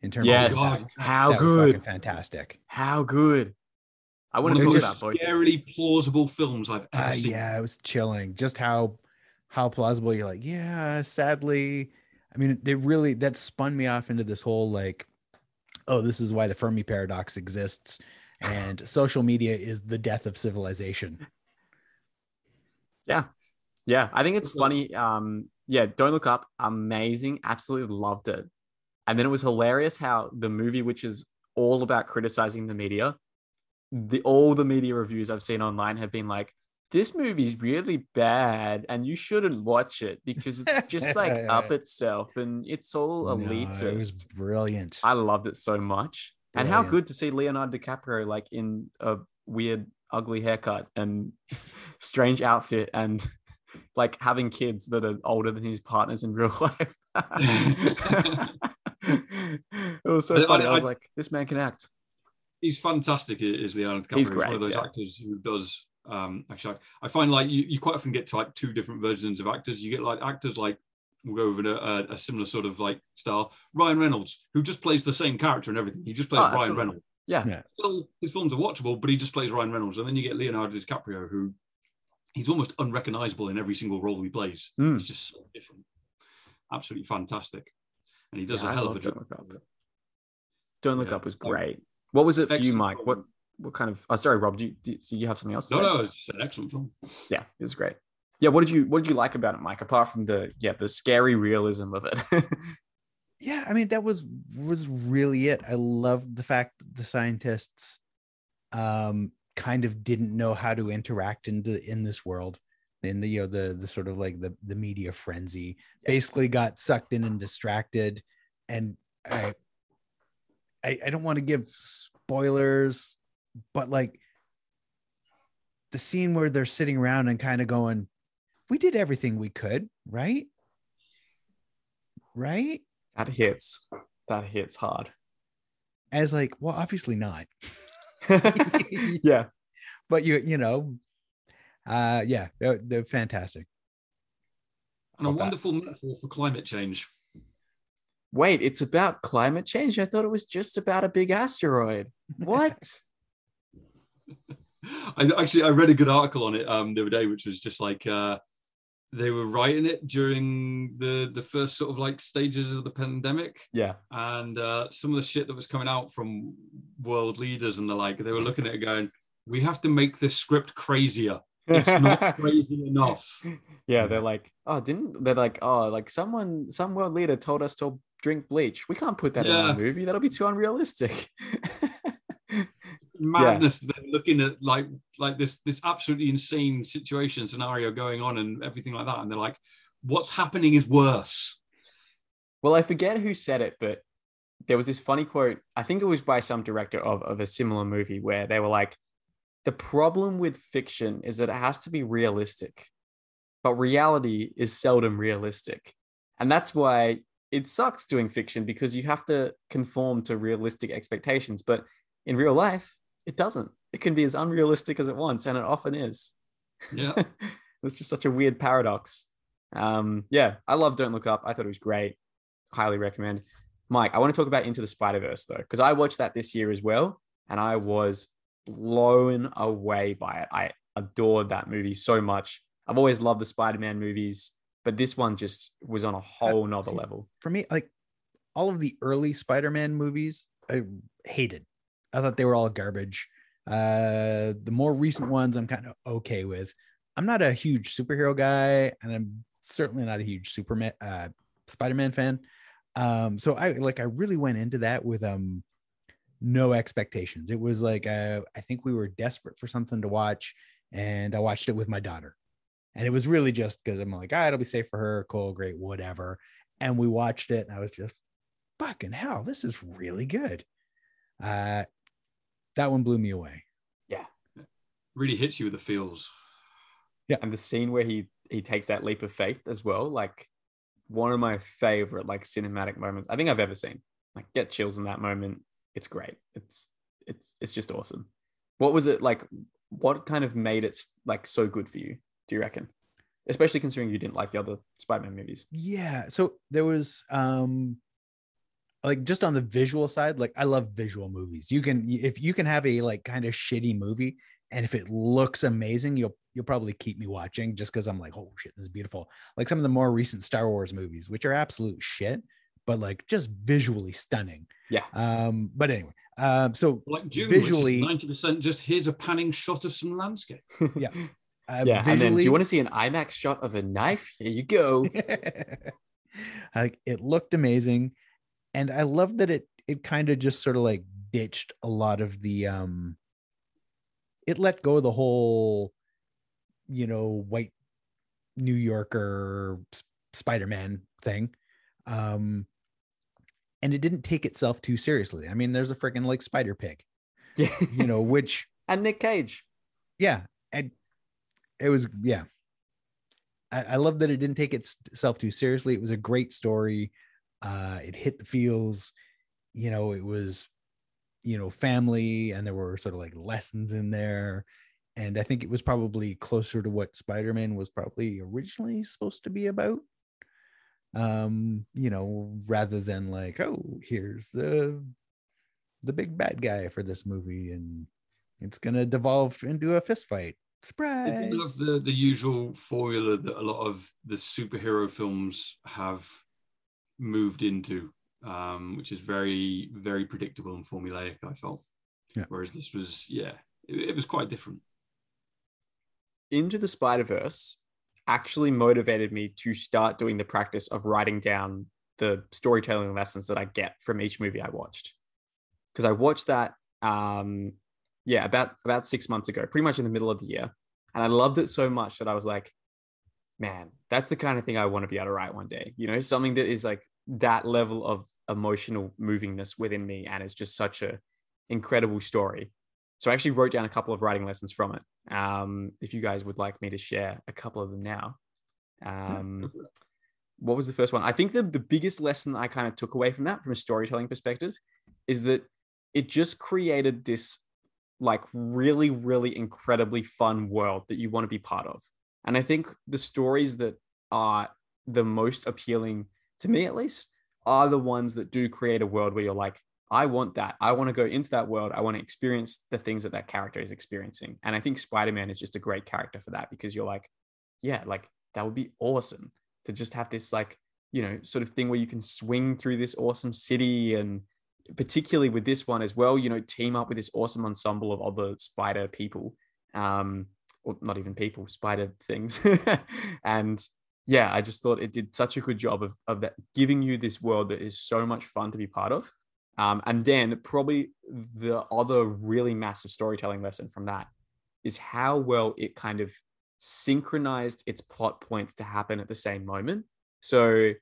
In terms Yes. of God. How that was good. fucking fantastic. How good. I want to of talk the about most both. scarily plausible films I've ever Uh, seen. yeah, it was chilling. Just how how plausible you're like, yeah, sadly. I mean, they really that spun me off into this whole like, oh, this is why the Fermi paradox exists, and (laughs) social media is the death of civilization. Yeah. Yeah. I think it's funny. Um, yeah, Don't Look Up, amazing. Absolutely loved it. And then it was hilarious how the movie, which is all about criticizing the media, the all the media reviews I've seen online have been like, this movie's really bad and you shouldn't watch it because it's just like (laughs) up itself and it's all elitist. No, elitist. it was brilliant. I loved it so much. And how good to see Leonardo DiCaprio like in a weird, ugly haircut and (laughs) strange outfit and (laughs) like having kids that are older than his partners in real life. it was so I- funny. I, I- was like, this man can act. He's fantastic, is Leonardo DiCaprio. He's He's, one of those yeah. actors who does. Um, actually, I I find like you, you quite often get to like two different versions of actors. You get like actors like we'll go over to a, a similar sort of like style. Ryan Reynolds, who just plays the same character and everything. He just plays Oh, Ryan absolutely. Reynolds. Yeah. Yeah. Still, his films are watchable, but he just plays Ryan Reynolds. And then you get Leonardo DiCaprio, who he's almost unrecognizable in every single role he plays. Mm. He's just so different. Absolutely fantastic. And he does Yeah, a I hell of a job. Don't Look Up. Don't Look Yeah. Up was great. What was it for you, Mike? What what kind of? Oh, sorry, Rob. Do you, do you have something else? To No, say? no, it's an excellent film. Yeah, it's great. Yeah, what did you what did you like about it, Mike? Apart from the yeah the scary realism of it. (laughs) yeah, I mean that was was really it. I loved the fact that the scientists um kind of didn't know how to interact in the in this world. In the you know the the sort of like the the media frenzy basically got sucked in and distracted and I, I i don't want to give spoilers but like the scene where they're sitting around and kind of going we did everything we could right right that hits. That hits hard. as like well obviously not (laughs) yeah. but you you know, uh, yeah, they're, they're fantastic. And a Not bad. wonderful metaphor for climate change. Wait, it's about climate change. I thought it was just about a big asteroid. (laughs) What? (laughs) I actually I read a good article on it um, the other day, which was just like uh, they were writing it during the the first sort of like stages of the pandemic, yeah. and uh, some of the shit that was coming out from world leaders and the like, they were looking at it going, "We have to make this script crazier. It's not (laughs) crazy enough." yeah, they're like, oh, didn't they're like, oh, like someone, some world leader told us to drink bleach. We can't put that in Yeah. our movie. That'll be too unrealistic. (laughs) madness that they're looking at like like this this absolutely insane situation scenario going on and everything like that and they're like what's happening is worse well, I forget who said it, but there was this funny quote. I think it was by some director of, of a similar movie where they were like, the problem with fiction is that it has to be realistic, but reality is seldom realistic. And that's why it sucks doing fiction because you have to conform to realistic expectations. But in real life, it doesn't. It can be as unrealistic as it wants, and it often is. yeah (laughs) it's just such a weird paradox. Um, yeah, I love Don't Look Up. I thought it was great. Highly recommend. Mike, I want to talk about Into the Spider Verse though, because I watched that this year as well, and I was blown away by it. I adored that movie so much. I've always loved the Spider Man movies, but this one just was on a whole nother see, level. For me, like all of the early Spider-Man movies, I hated. I thought they were all garbage. Uh, the more recent ones, I'm kind of okay with. I'm not a huge superhero guy, and I'm certainly not a huge Superman, uh, Spider-Man fan. Um, so I like I really went into that with um no expectations. It was like uh, I think we were desperate for something to watch, and I watched it with my daughter. And it was really just because I'm like, ah, it'll be safe for her, cool, great, whatever. And we watched it, and I was just fucking hell, this is really good. Uh that one blew me away. Yeah, really hits you with the feels Yeah, And the scene where he he takes that leap of faith as well, like one of my favorite like cinematic moments I think I've ever seen. Like get chills in that moment. It's great. It's it's it's just awesome. What was it like? What kind of made it like so good for you? Do you reckon? Especially considering you didn't like the other Spider-Man movies. Yeah. So there was um like just on the visual side, like I love visual movies. You can if you can have a like kind of shitty movie and if it looks amazing, you'll you'll probably keep me watching just because I'm like, oh shit, this is beautiful. Like some of the more recent Star Wars movies, which are absolute shit, but like just visually stunning. Yeah. Um, but anyway, um, so like Dune, Visually- ninety percent just here's a panning shot of some landscape. (laughs) Yeah. uh, yeah. And then do you want to see an IMAX shot of a knife? Here you go. (laughs) like it looked amazing and i love that it it kind of just sort of like ditched a lot of the um it let go of the whole you know white new yorker S- spider-man thing um and it didn't take itself too seriously i mean there's a freaking like spider pig yeah. (laughs) you know which and Nick Cage. yeah and it was yeah I, I love that it didn't take itself too seriously it was a great story uh it hit the feels you know it was you know family and there were sort of like lessons in there. And i think it was probably closer to what spider-man was probably originally supposed to be about. Um you know rather than like oh here's the the big bad guy for this movie and it's gonna devolve into a fist fight. It surprise! didn't the, the usual formula that a lot of the superhero films have moved into, um, which is very, very predictable and formulaic, I felt. Yeah. Whereas this was, yeah, it, it was quite different. Into the Spider Verse actually motivated me to start doing the practice of writing down the storytelling lessons that I get from each movie I watched. Because I watched that, um, yeah, about about six months ago, pretty much in the middle of the year, and I loved it so much that I was like, man, that's the kind of thing I want to be able to write one day. You know, something that is like that level of emotional movingness within me, and it's just such a incredible story. So I actually wrote down a couple of writing lessons from it. Um, if you guys would like me to share a couple of them now. Um, what was the first one? I think the, the biggest lesson I kind of took away from that, from a storytelling perspective, is that it just created this like really, really incredibly fun world that you want to be part of. And I think the stories that are the most appealing to me, at least, are the ones that do create a world where you're like, I want that. I want to go into that world. I want to experience the things that that character is experiencing. And I think Spider Man is just a great character for that because you're like, yeah, like that would be awesome to just have this, like, you know, sort of thing where you can swing through this awesome city and particularly with this one as well, you know, team up with this awesome ensemble of other spider people. Um, or not even people, spider things. (laughs) and yeah, I just thought it did such a good job of, of that giving you this world that is so much fun to be part of. Um, and then probably the other really massive storytelling lesson from that is how well it kind of synchronized its plot points to happen at the same moment. So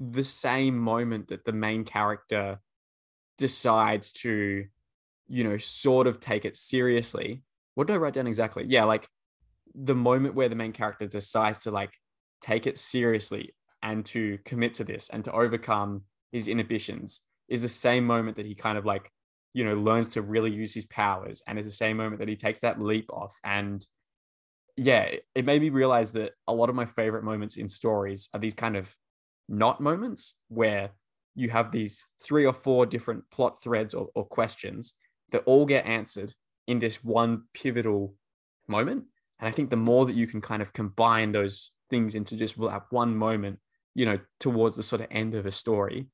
the same moment that the main character decides to, you know, sort of take it seriously. What did I write down exactly? Yeah, like the moment where the main character decides to like take it seriously and to commit to this and to overcome his inhibitions is the same moment that he kind of like you know learns to really use his powers and is the same moment that he takes that leap off and yeah it made me realize that a lot of my favorite moments in stories are these kind of not moments where you have these three or four different plot threads or, or questions that all get answered in this one pivotal moment and i think the more that you can kind of combine those things into just that one moment you know towards the sort of end of a story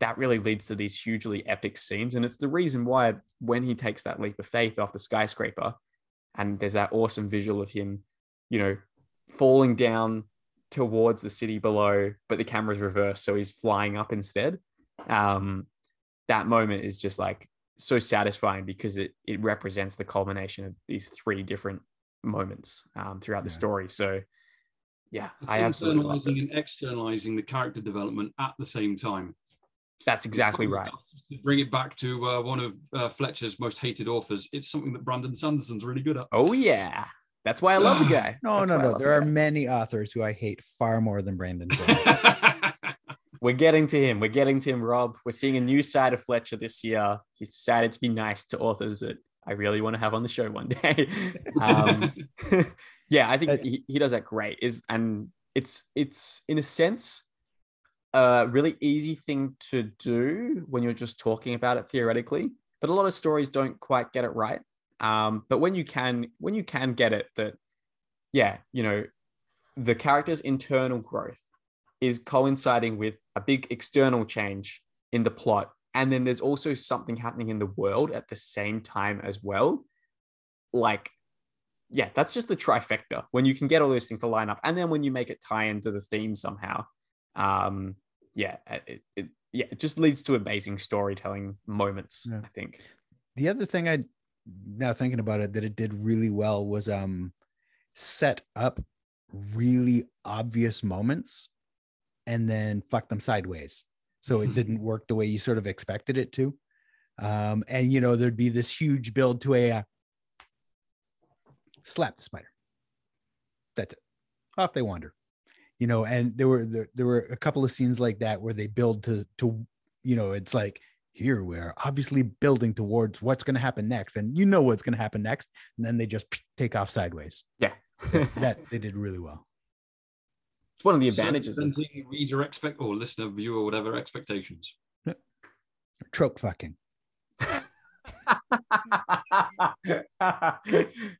that really leads to these hugely epic scenes. And it's the reason why when he takes that leap of faith off the skyscraper, and there's that awesome visual of him, you know, falling down towards the city below, but the camera's reversed, so he's flying up instead. Um, that moment is just like so satisfying because it it represents the culmination of these three different moments um, throughout yeah. the story. So yeah, it's I absolutely internalizing and externalizing the character development at the same time. That's exactly right. bring it back to uh, one of uh, Fletcher's most hated authors. It's something that Brandon Sanderson's really good at. Oh yeah, that's why I love the (gasps) guy. no, that's no, no. There the are guy. many authors who I hate far more than Brandon. (laughs) We're getting to him. We're getting to him, Rob. We're seeing a new side of Fletcher this year. He's decided to be nice to authors that I really want to have on the show one (laughs) day. um, (laughs) yeah, I think he, he does that great. Is and it's it's in a sense a really easy thing to do when you're just talking about it theoretically, but a lot of stories don't quite get it right. Um, but when you can, when you can get it, that yeah, you know, the character's internal growth is coinciding with a big external change in the plot, and then there's also something happening in the world at the same time as well. Like, yeah, that's just the trifecta when you can get all those things to line up, and then when you make it tie into the theme somehow. Um, yeah, it, it, yeah, it just leads to amazing storytelling moments. Yeah. I think. The other thing I now thinking about it that it did really well was um set up really obvious moments and then fuck them sideways. So it didn't work the way you sort of expected it to. Um, and you know, there'd be this huge build to a uh, slap the spider. That's it. Off they wander you know and there were there, there were a couple of scenes like that where they build to to you know it's like here we're obviously building towards what's going to happen next and you know what's going to happen next and then they just take off sideways yeah that (laughs) they did really well it's one of the advantages of reader expect or listener viewer whatever expectations trope fucking (laughs) I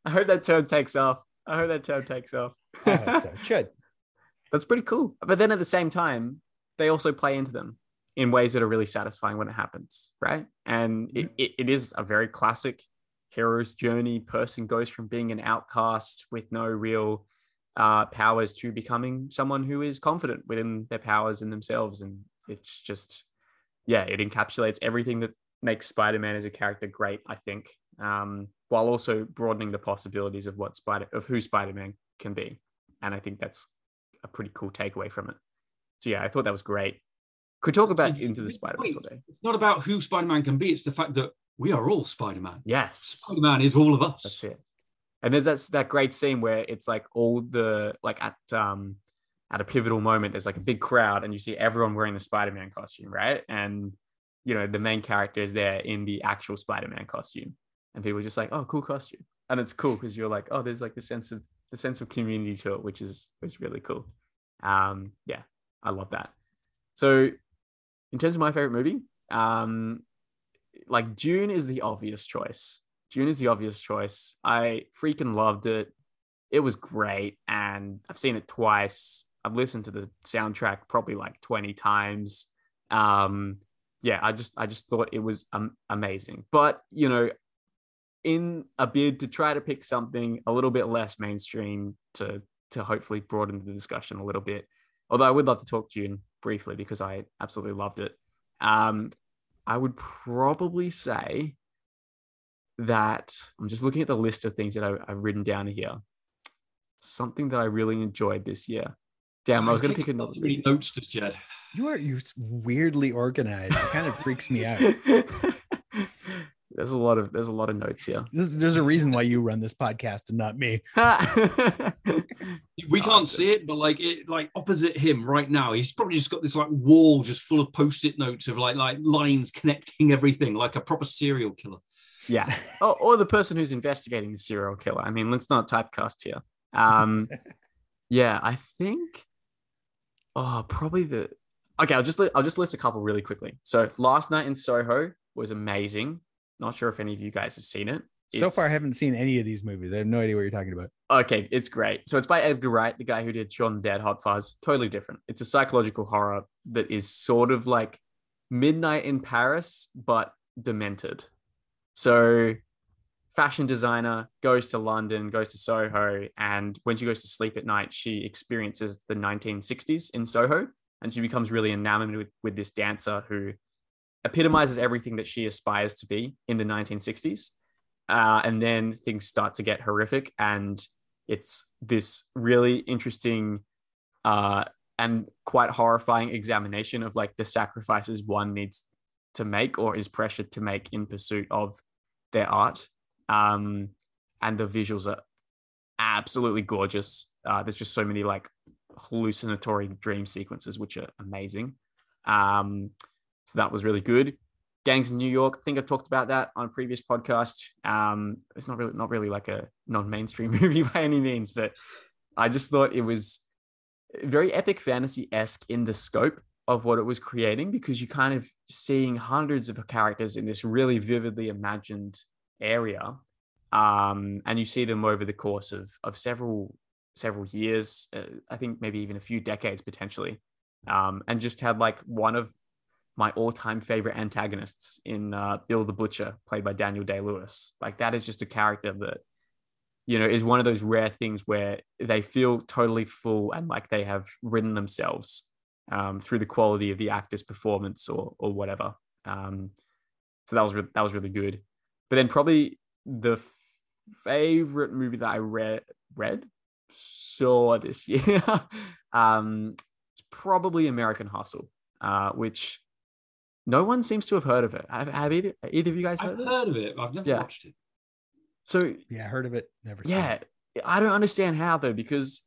hope that term takes off. I hope that term takes off. I hope so. It should. (laughs) That's pretty cool. But then at the same time, they also play into them in ways that are really satisfying when it happens, right? And it, it, it is a very classic hero's journey. Person goes from being an outcast with no real uh, powers to becoming someone who is confident within their powers and themselves. And it's just, yeah, it encapsulates everything that makes Spider-Man as a character great, I think, um, while also broadening the possibilities of what Spider of who Spider-Man can be. And I think that's a pretty cool takeaway from it. So yeah, I thought that was great. Could talk about into the Spider-Man all day. It's not about who Spider-Man can be; it's the fact that we are all Spider-Man. Yes, Spider-Man is all of us. That's it. And there's that that great scene where it's like all the like at um at a pivotal moment, there's like a big crowd, and you see everyone wearing the Spider-Man costume, right? And you know the main character is there in the actual Spider-Man costume, and people are just like, oh, cool costume, and it's cool because you're like, oh, there's like the sense of the sense of community to it, which is is really cool. Um, yeah, I love that. So, in terms of my favorite movie, um, like Dune is the obvious choice. Dune is the obvious choice. I freaking loved it. It was great, and I've seen it twice. I've listened to the soundtrack probably like 20 times. Um, yeah, I just I just thought it was um, amazing. But you know, in a bid to try to pick something a little bit less mainstream to to hopefully broaden the discussion a little bit. Although I would love to talk Dune briefly because I absolutely loved it. Um, I would probably say that I'm just looking at the list of things that I, have written down here. Something that I really enjoyed this year. Damn, I was going to pick another. Many notes, to Jed. You are you weirdly organized. It kind of freaks me out. (laughs) there's a lot of there's a lot of notes here. There's, there's a reason why you run this podcast and not me. (laughs) we oh, can't see it, but like it, like opposite him right now, he's probably just got this like wall just full of post-it notes of like like lines connecting everything, like a proper serial killer. Yeah, (laughs) or, or the person who's investigating the serial killer. I mean, let's not typecast here. Um, (laughs) yeah, I think Oh, probably the. Okay, I'll just I'll just list a couple really quickly. So, last night in Soho was amazing. Not sure if any of you guys have seen it. It's... So far, I haven't seen any of these movies. I have no idea what you're talking about. Okay, it's great. So it's by Edgar Wright, the guy who did Shaun the Dead, Hot Fuzz. Totally different. It's a psychological horror that is sort of like Midnight in Paris, but demented. So fashion designer, goes to London, goes to Soho, and when she goes to sleep at night, she experiences the 1960s in Soho, and she becomes really enamored with, with this dancer who epitomizes everything that she aspires to be in the 1960s. Uh, and then things start to get horrific, and it's this really interesting uh, and quite horrifying examination of like the sacrifices one needs to make or is pressured to make in pursuit of their art um, and the visuals are absolutely gorgeous. Uh, there's just so many like hallucinatory dream sequences, which are amazing. Um, so that was really good. Gangs in New York. I think I talked about that on a previous podcast. Um, it's not really not really like a non-mainstream (laughs) movie by any means, but I just thought it was very epic fantasy esque in the scope of what it was creating because you're kind of seeing hundreds of characters in this really vividly imagined area, um, and you see them over the course of of several several years. Uh, I think maybe even a few decades potentially, um, and just had like one of my all-time favorite antagonists in uh, Bill the Butcher, played by Daniel Day Lewis. Like that is just a character that you know is one of those rare things where they feel totally full and like they have written themselves um, through the quality of the actor's performance or or whatever. Um, so that was re- that was really good. But then probably the favorite movie that I read read saw this year (laughs) um probably American Hustle, uh, which no one seems to have heard of it. Have, have either either of you guys heard I've heard of it? I've never yeah. watched it. So yeah, I heard of it. Never. Yeah, it. I don't understand how though because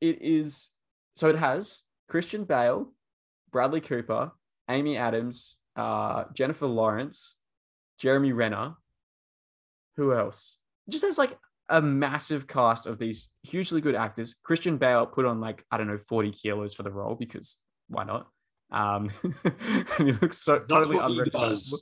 it is. So it has Christian Bale, Bradley Cooper, Amy Adams, uh, Jennifer Lawrence, Jeremy Renner, who else? It just has like a massive cast of these hugely good actors. Christian Bale put on like, I don't know, 40 kilos for the role because why not? Um, (laughs) and he looks so that's totally unrecognizable.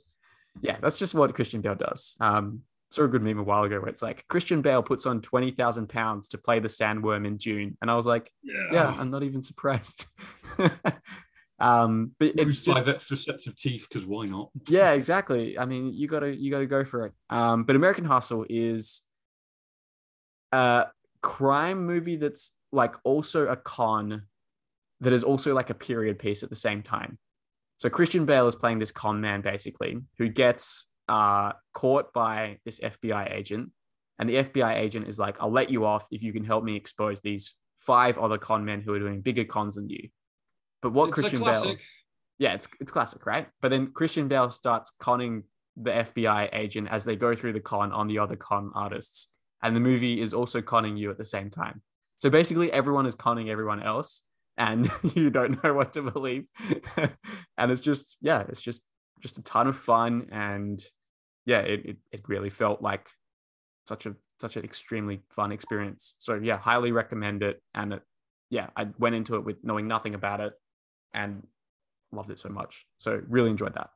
Yeah, that's just what Christian Bale does. Um, saw a good meme a while ago where it's like Christian Bale puts on 20,000 pounds to play the sandworm in Dune. And I was like, yeah, yeah I'm not even surprised. (laughs) Um, but it's just five extra sets of teeth because why not? yeah, exactly. I mean, you gotta you gotta go for it. Um, but American Hustle is a crime movie that's like also a con that is also like a period piece at the same time. So Christian Bale is playing this con man basically who gets uh, caught by this FBI agent, and the FBI agent is like, "I'll let you off if you can help me expose these five other con men who are doing bigger cons than you." But what it's Christian Bale? Yeah, it's it's classic, right? But then Christian Bale starts conning the FBI agent as they go through the con on the other con artists, and the movie is also conning you at the same time. So basically, everyone is conning everyone else, and (laughs) you don't know what to believe. (laughs) and it's just, yeah, it's just just a ton of fun, and yeah, it, it it really felt like such a such an extremely fun experience. So yeah, highly recommend it. And it, yeah, I went into it with knowing nothing about it and loved it so much. So really enjoyed that.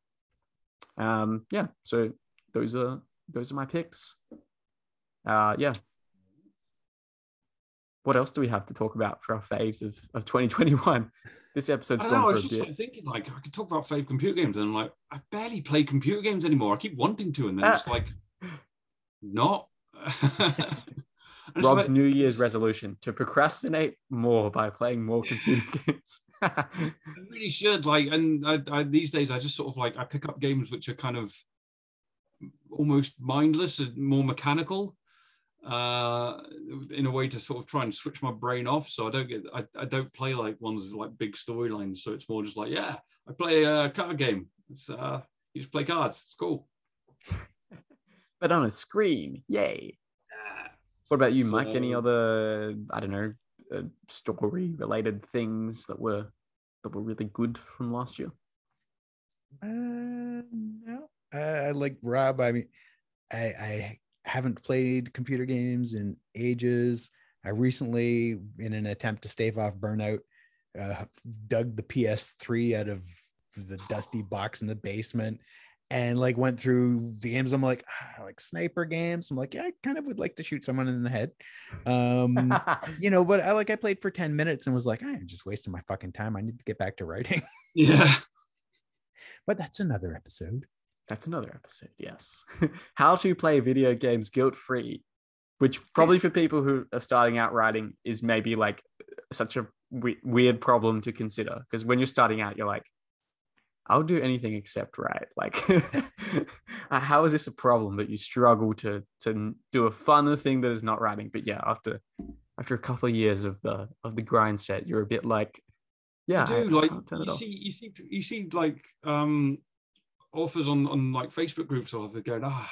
Um, yeah, so those are those are my picks. Uh, yeah. What else do we have to talk about for our faves of, of 2021? This episode's I gone know, I for was a just bit. thinking, like, I could talk about fave computer games, and I'm like, I barely play computer games anymore. I keep wanting to, and then Ah. it's like, not. (laughs) (laughs) Rob's like- New Year's resolution to procrastinate more by playing more computer (laughs) games. I really should like, and I, I these days I just sort of like I pick up games which are kind of almost mindless and more mechanical, uh, in a way to sort of try and switch my brain off. So I don't get I, I don't play like ones with like big storylines. So it's more just like yeah, I play a card game. It's uh, you just play cards. It's cool. (laughs) but on a screen, yay. What about you, Mike? Any other, I don't know, uh, story related things that were that were really good from last year? Uh, no, I, I like Rob. I mean, I, I haven't played computer games in ages. I recently, in an attempt to stave off burnout, uh, dug the PS3 out of the dusty box in the basement and like went through the games. I'm like, ah, like sniper games. I'm like, yeah, I kind of would like to shoot someone in the head. Um, (laughs) you know, but I like I played for 10 minutes and was like, I'm just wasting my fucking time. I need to get back to writing. Yeah. (laughs) but that's another episode. That's another episode, yes. (laughs) How to play video games guilt free, which probably for people who are starting out writing is maybe like such a we- weird problem to consider. Because when you're starting out, you're like, I'll do anything except write. Like, (laughs) how is this a problem that you struggle to to do a fun thing that is not writing? But yeah, after after a couple of years of the of the grind set, you're a bit like, yeah, I do I like you off. see you see you see like um authors on on like Facebook groups or they're going ah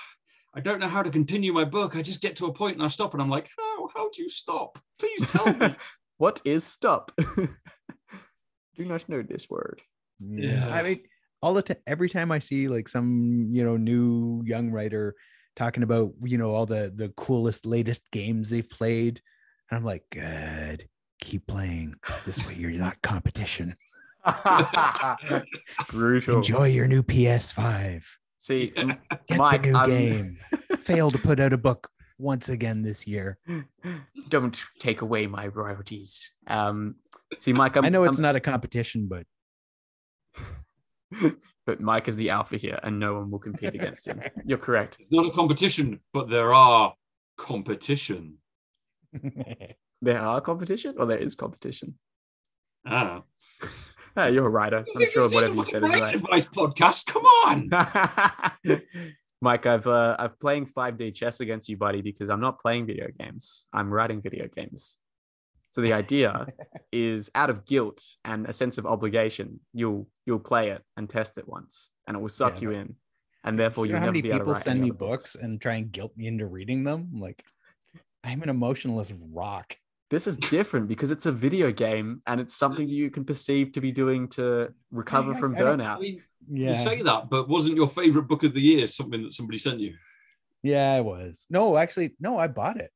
I don't know how to continue my book I just get to a point and I stop and I'm like how how do you stop please tell me (laughs) what is stop? (laughs) do not know this word. Yeah. I mean, all the time, every time I see like some, you know, new young writer talking about, you know, all the the coolest, latest games they've played, and I'm like, good, keep playing. This way, you're not competition. (laughs) Brutal. Enjoy your new PS5. See, m- (laughs) Get Mike, the new I'm- game. Fail to put out a book once again this year. don't take away my royalties. Um, see, Mike, I'm, i know it's I'm- not a competition, but (laughs) but Mike is the alpha here, and no one will compete against him. (laughs) You're correct. it's not a competition but there are competition There are competition, or there is competition. I don't Ah, you're a writer. I'm sure whatever you said is right. my podcast come on (laughs) Mike, I've uh, I'm playing 5D chess against you, buddy, because I'm not playing video games. I'm writing video games. So the idea (laughs) is out of guilt and a sense of obligation, you'll you'll play it and test it once, and it will suck Yeah, you in, and therefore you you'll how never many be able to people send me books and try and guilt me into reading them? Like, I'm an emotionless rock. This is different because it's a video game and it's something that you can perceive to be doing to recover I- from I don't- burnout. I mean Yeah. you say that but wasn't your favorite book of the year something that somebody sent you Yeah, it was. No, actually, no, I bought it.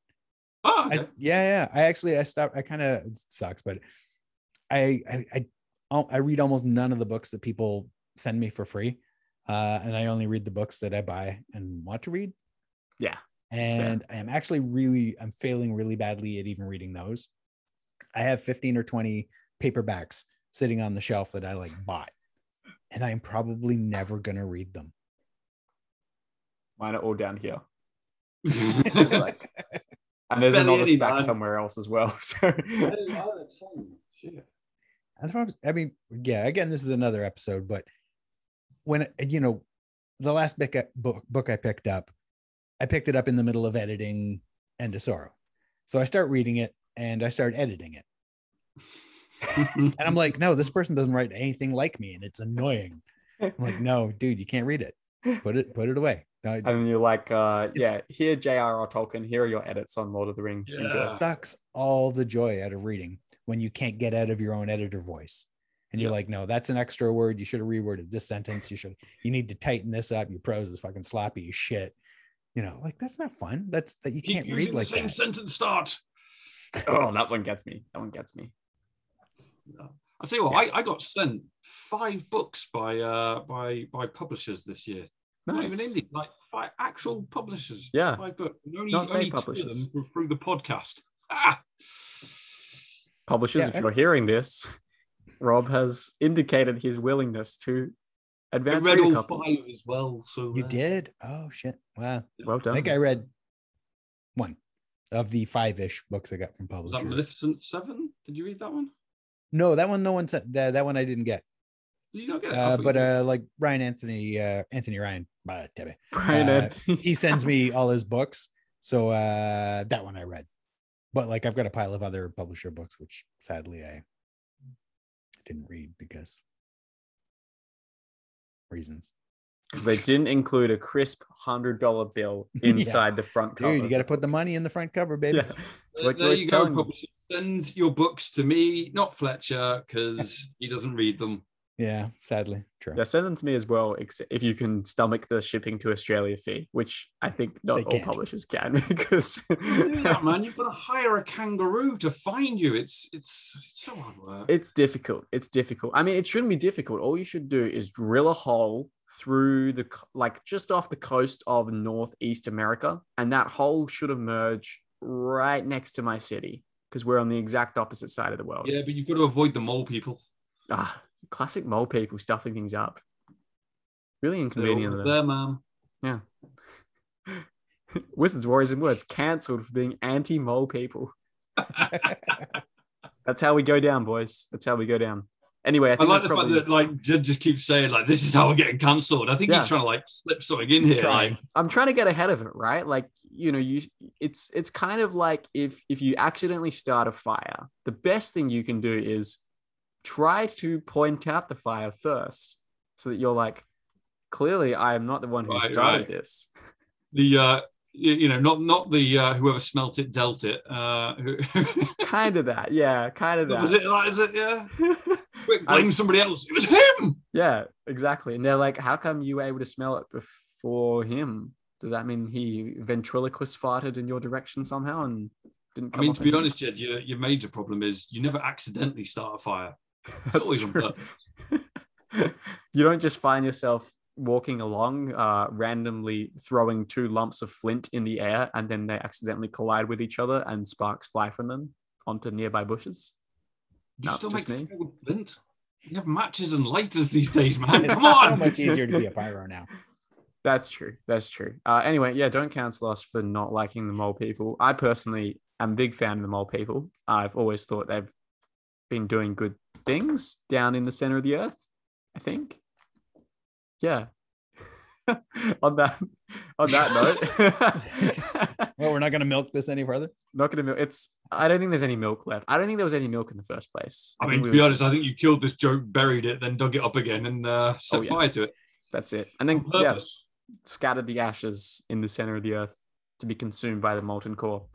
oh I, yeah, yeah. I actually I stopped. I kind of sucks, but I I I I read almost none of the books that people send me for free, uh, and I only read the books that I buy and want to read. Yeah, fair. And I am actually really I'm failing really badly at even reading those. I have 15 or 20 paperbacks sitting on the shelf that I like bought, and I'm probably never gonna read them. Mine are all down here. (laughs) It's like, and there's Barely another any, stack man. somewhere else as well. (laughs) So I, mean, yeah. Again, this is another episode, but when you know, the last book book, book I picked up, I picked it up in the middle of editing End of Sorrow, so I start reading it and I start editing it, (laughs) and I'm like, no, this person doesn't write anything like me, and it's annoying. I'm like, no, dude, you can't read it. Put it, put it away. No, it and then you're like, uh, yeah, here J.R.R. Tolkien, here are your edits on Lord of the Rings. Enjoy. Yeah. sucks all the joy out of reading when you can't get out of your own editor voice. and you're Yeah. like, no, that's an extra word. You should have reworded this sentence. You should, you need to tighten this up. Your prose is fucking sloppy as shit. You know, like that's not fun. That's that you can't using read like the same that. sentence start. (laughs) Oh, that one gets me. That one gets me. I'll tell you what, I, I got sent five books by uh by by publishers this year. Not even Nice. indie, like five actual publishers. Yeah. Five books. And only Not only fake two of publishers. them were through the podcast. Ah! Publishers, Yeah, if I- you're hearing this, Rob has indicated his willingness to I advance read all copies. five as well. So You uh, did? Oh shit! Wow. Well done. I think I read one of the five-ish books I got from Was that publishers. Maleficent Seven? Did you read that one? No, that one, no one said that. That one I didn't get. Did you not get it? Uh, but uh, like Ryan Anthony, uh, Anthony Ryan, uh, damn. Brian Uh, he sends me (laughs) all his books, so uh, that one I read. But like I've got a pile of other publisher books, which sadly I didn't read because reasons. because they didn't include a crisp hundred dollar bill (laughs) Yeah. inside the front cover. Dude, you got to put the money in the front cover, baby. Yeah, that's Uh, there you go, telling me. publishers. Send your books to me, not Fletcher, because (laughs) he doesn't read them. Yeah, sadly, true. Yeah, send them to me as well, if you can stomach the shipping to Australia fee, which I think not They all can't. publishers can (laughs) because yeah, man, you've got to (laughs) hire a kangaroo to find you. It's it's, it's so hard work. it's difficult. It's difficult. I mean, it shouldn't be difficult. All you should do is drill a hole through the like just off the coast of Northeast America, and that hole should emerge right next to my city because we're on the exact opposite side of the world. yeah, but you've got to avoid the mole people. Ah, classic mole people stuffing things up. Really inconvenient. there, man. Yeah. (laughs) Wizards, Warriors, and Words cancelled for being anti mole people. (laughs) That's how we go down, boys. That's how we go down. Anyway, I I think like the probably fact that like Jed just keeps saying like this is how we're getting cancelled. I think Yeah. he's trying to like slip something in He's here. trying. Like, I'm trying to get ahead of it, right? Like, you know, you it's it's kind of like if if you accidentally start a fire, the best thing you can do is try to point out the fire first so that you're like, clearly I am not the one who Right, started right. this. the uh you, know not not the uh whoever smelt it dealt it. Uh (laughs) Kind of that. Yeah, kind of that. was it like is it yeah? (laughs) Quick, I- blame somebody else. It was him. Yeah, exactly. And they're like, how come you were able to smell it before him? Does that mean he ventriloquist farted in your direction somehow and didn't I mean, to be with honest, Jed, your your major problem is you never accidentally start a fire. That's always true. (laughs) you don't just find yourself walking along, uh, randomly throwing two lumps of flint in the air, and then they accidentally collide with each other and sparks fly from them onto nearby bushes. You No, still make me. flint. You have matches and lighters these (laughs) days, man. It's Come so on. much easier to be a (laughs) pyro now. That's true. That's true. Uh, anyway, yeah, don't cancel us for not liking the mole people. I personally am a big fan of the mole people. I've always thought they've been doing good things down in the center of the earth. I think. Yeah. (laughs) on that on that note, (laughs) Well, we're not going to milk this any further. not gonna milk. It's. I don't think there's any milk left. I don't think there was any milk in the first place. I think mean, we to be honest, just- I think you killed this joke, buried it, then dug it up again, and uh, set Oh, yeah. fire to it. that's it. And then On yeah, scattered the ashes in the center of the earth to be consumed by the molten core.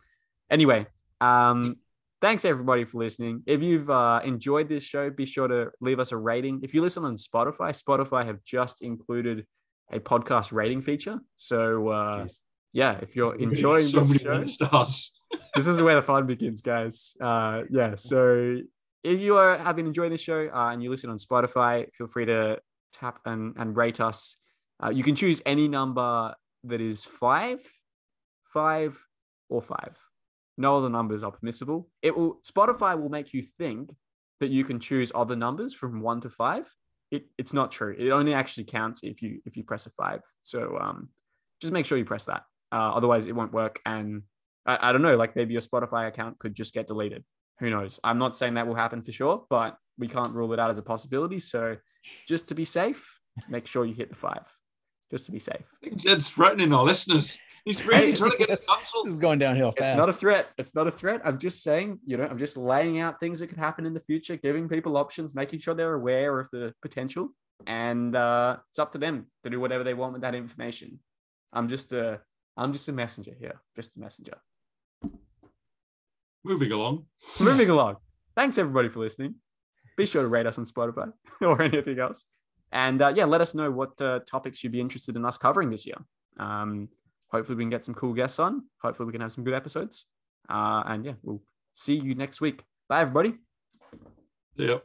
Anyway, um, thanks everybody for listening. If you've uh, enjoyed this show, be sure to leave us a rating. If you listen on Spotify, Spotify have just included a podcast rating feature. So uh, yeah, if you're We're gonna get enjoying so this show, stars. (laughs) this is where the fun begins, guys. Uh, yeah. So if you are having enjoyed this show uh, and you listen on Spotify, feel free to tap and, and rate us. Uh, you can choose any number that is five, five, or five. No other numbers are permissible. It will Spotify will make you think that you can choose other numbers from one to five. It, it's not true. It only actually counts if you if you press a five. So um, just make sure you press that. Uh, otherwise, it won't work. And I, I don't know, like maybe your Spotify account could just get deleted. Who knows? I'm not saying that will happen for sure, but we can't rule it out as a possibility. So just to be safe, make sure you hit the five. Just to be safe. Jed's threatening our listeners. He's (laughs) really trying to get us This is going downhill fast. It's not a threat. It's not a threat. I'm just saying, you know, I'm just laying out things that could happen in the future, giving people options, making sure they're aware of the potential. And uh, it's up to them to do whatever they want with that information. I'm just a I'm just a messenger here. Just a messenger. Moving along. Moving along. Thanks everybody for listening. be sure to rate us on Spotify (laughs) or anything else. And uh, yeah, let us know what uh, topics you'd be interested in us covering this year. Um, hopefully, we can get some cool guests on. Hopefully, we can have some good episodes. Uh, and yeah, we'll see you next week. Bye, everybody. Yep.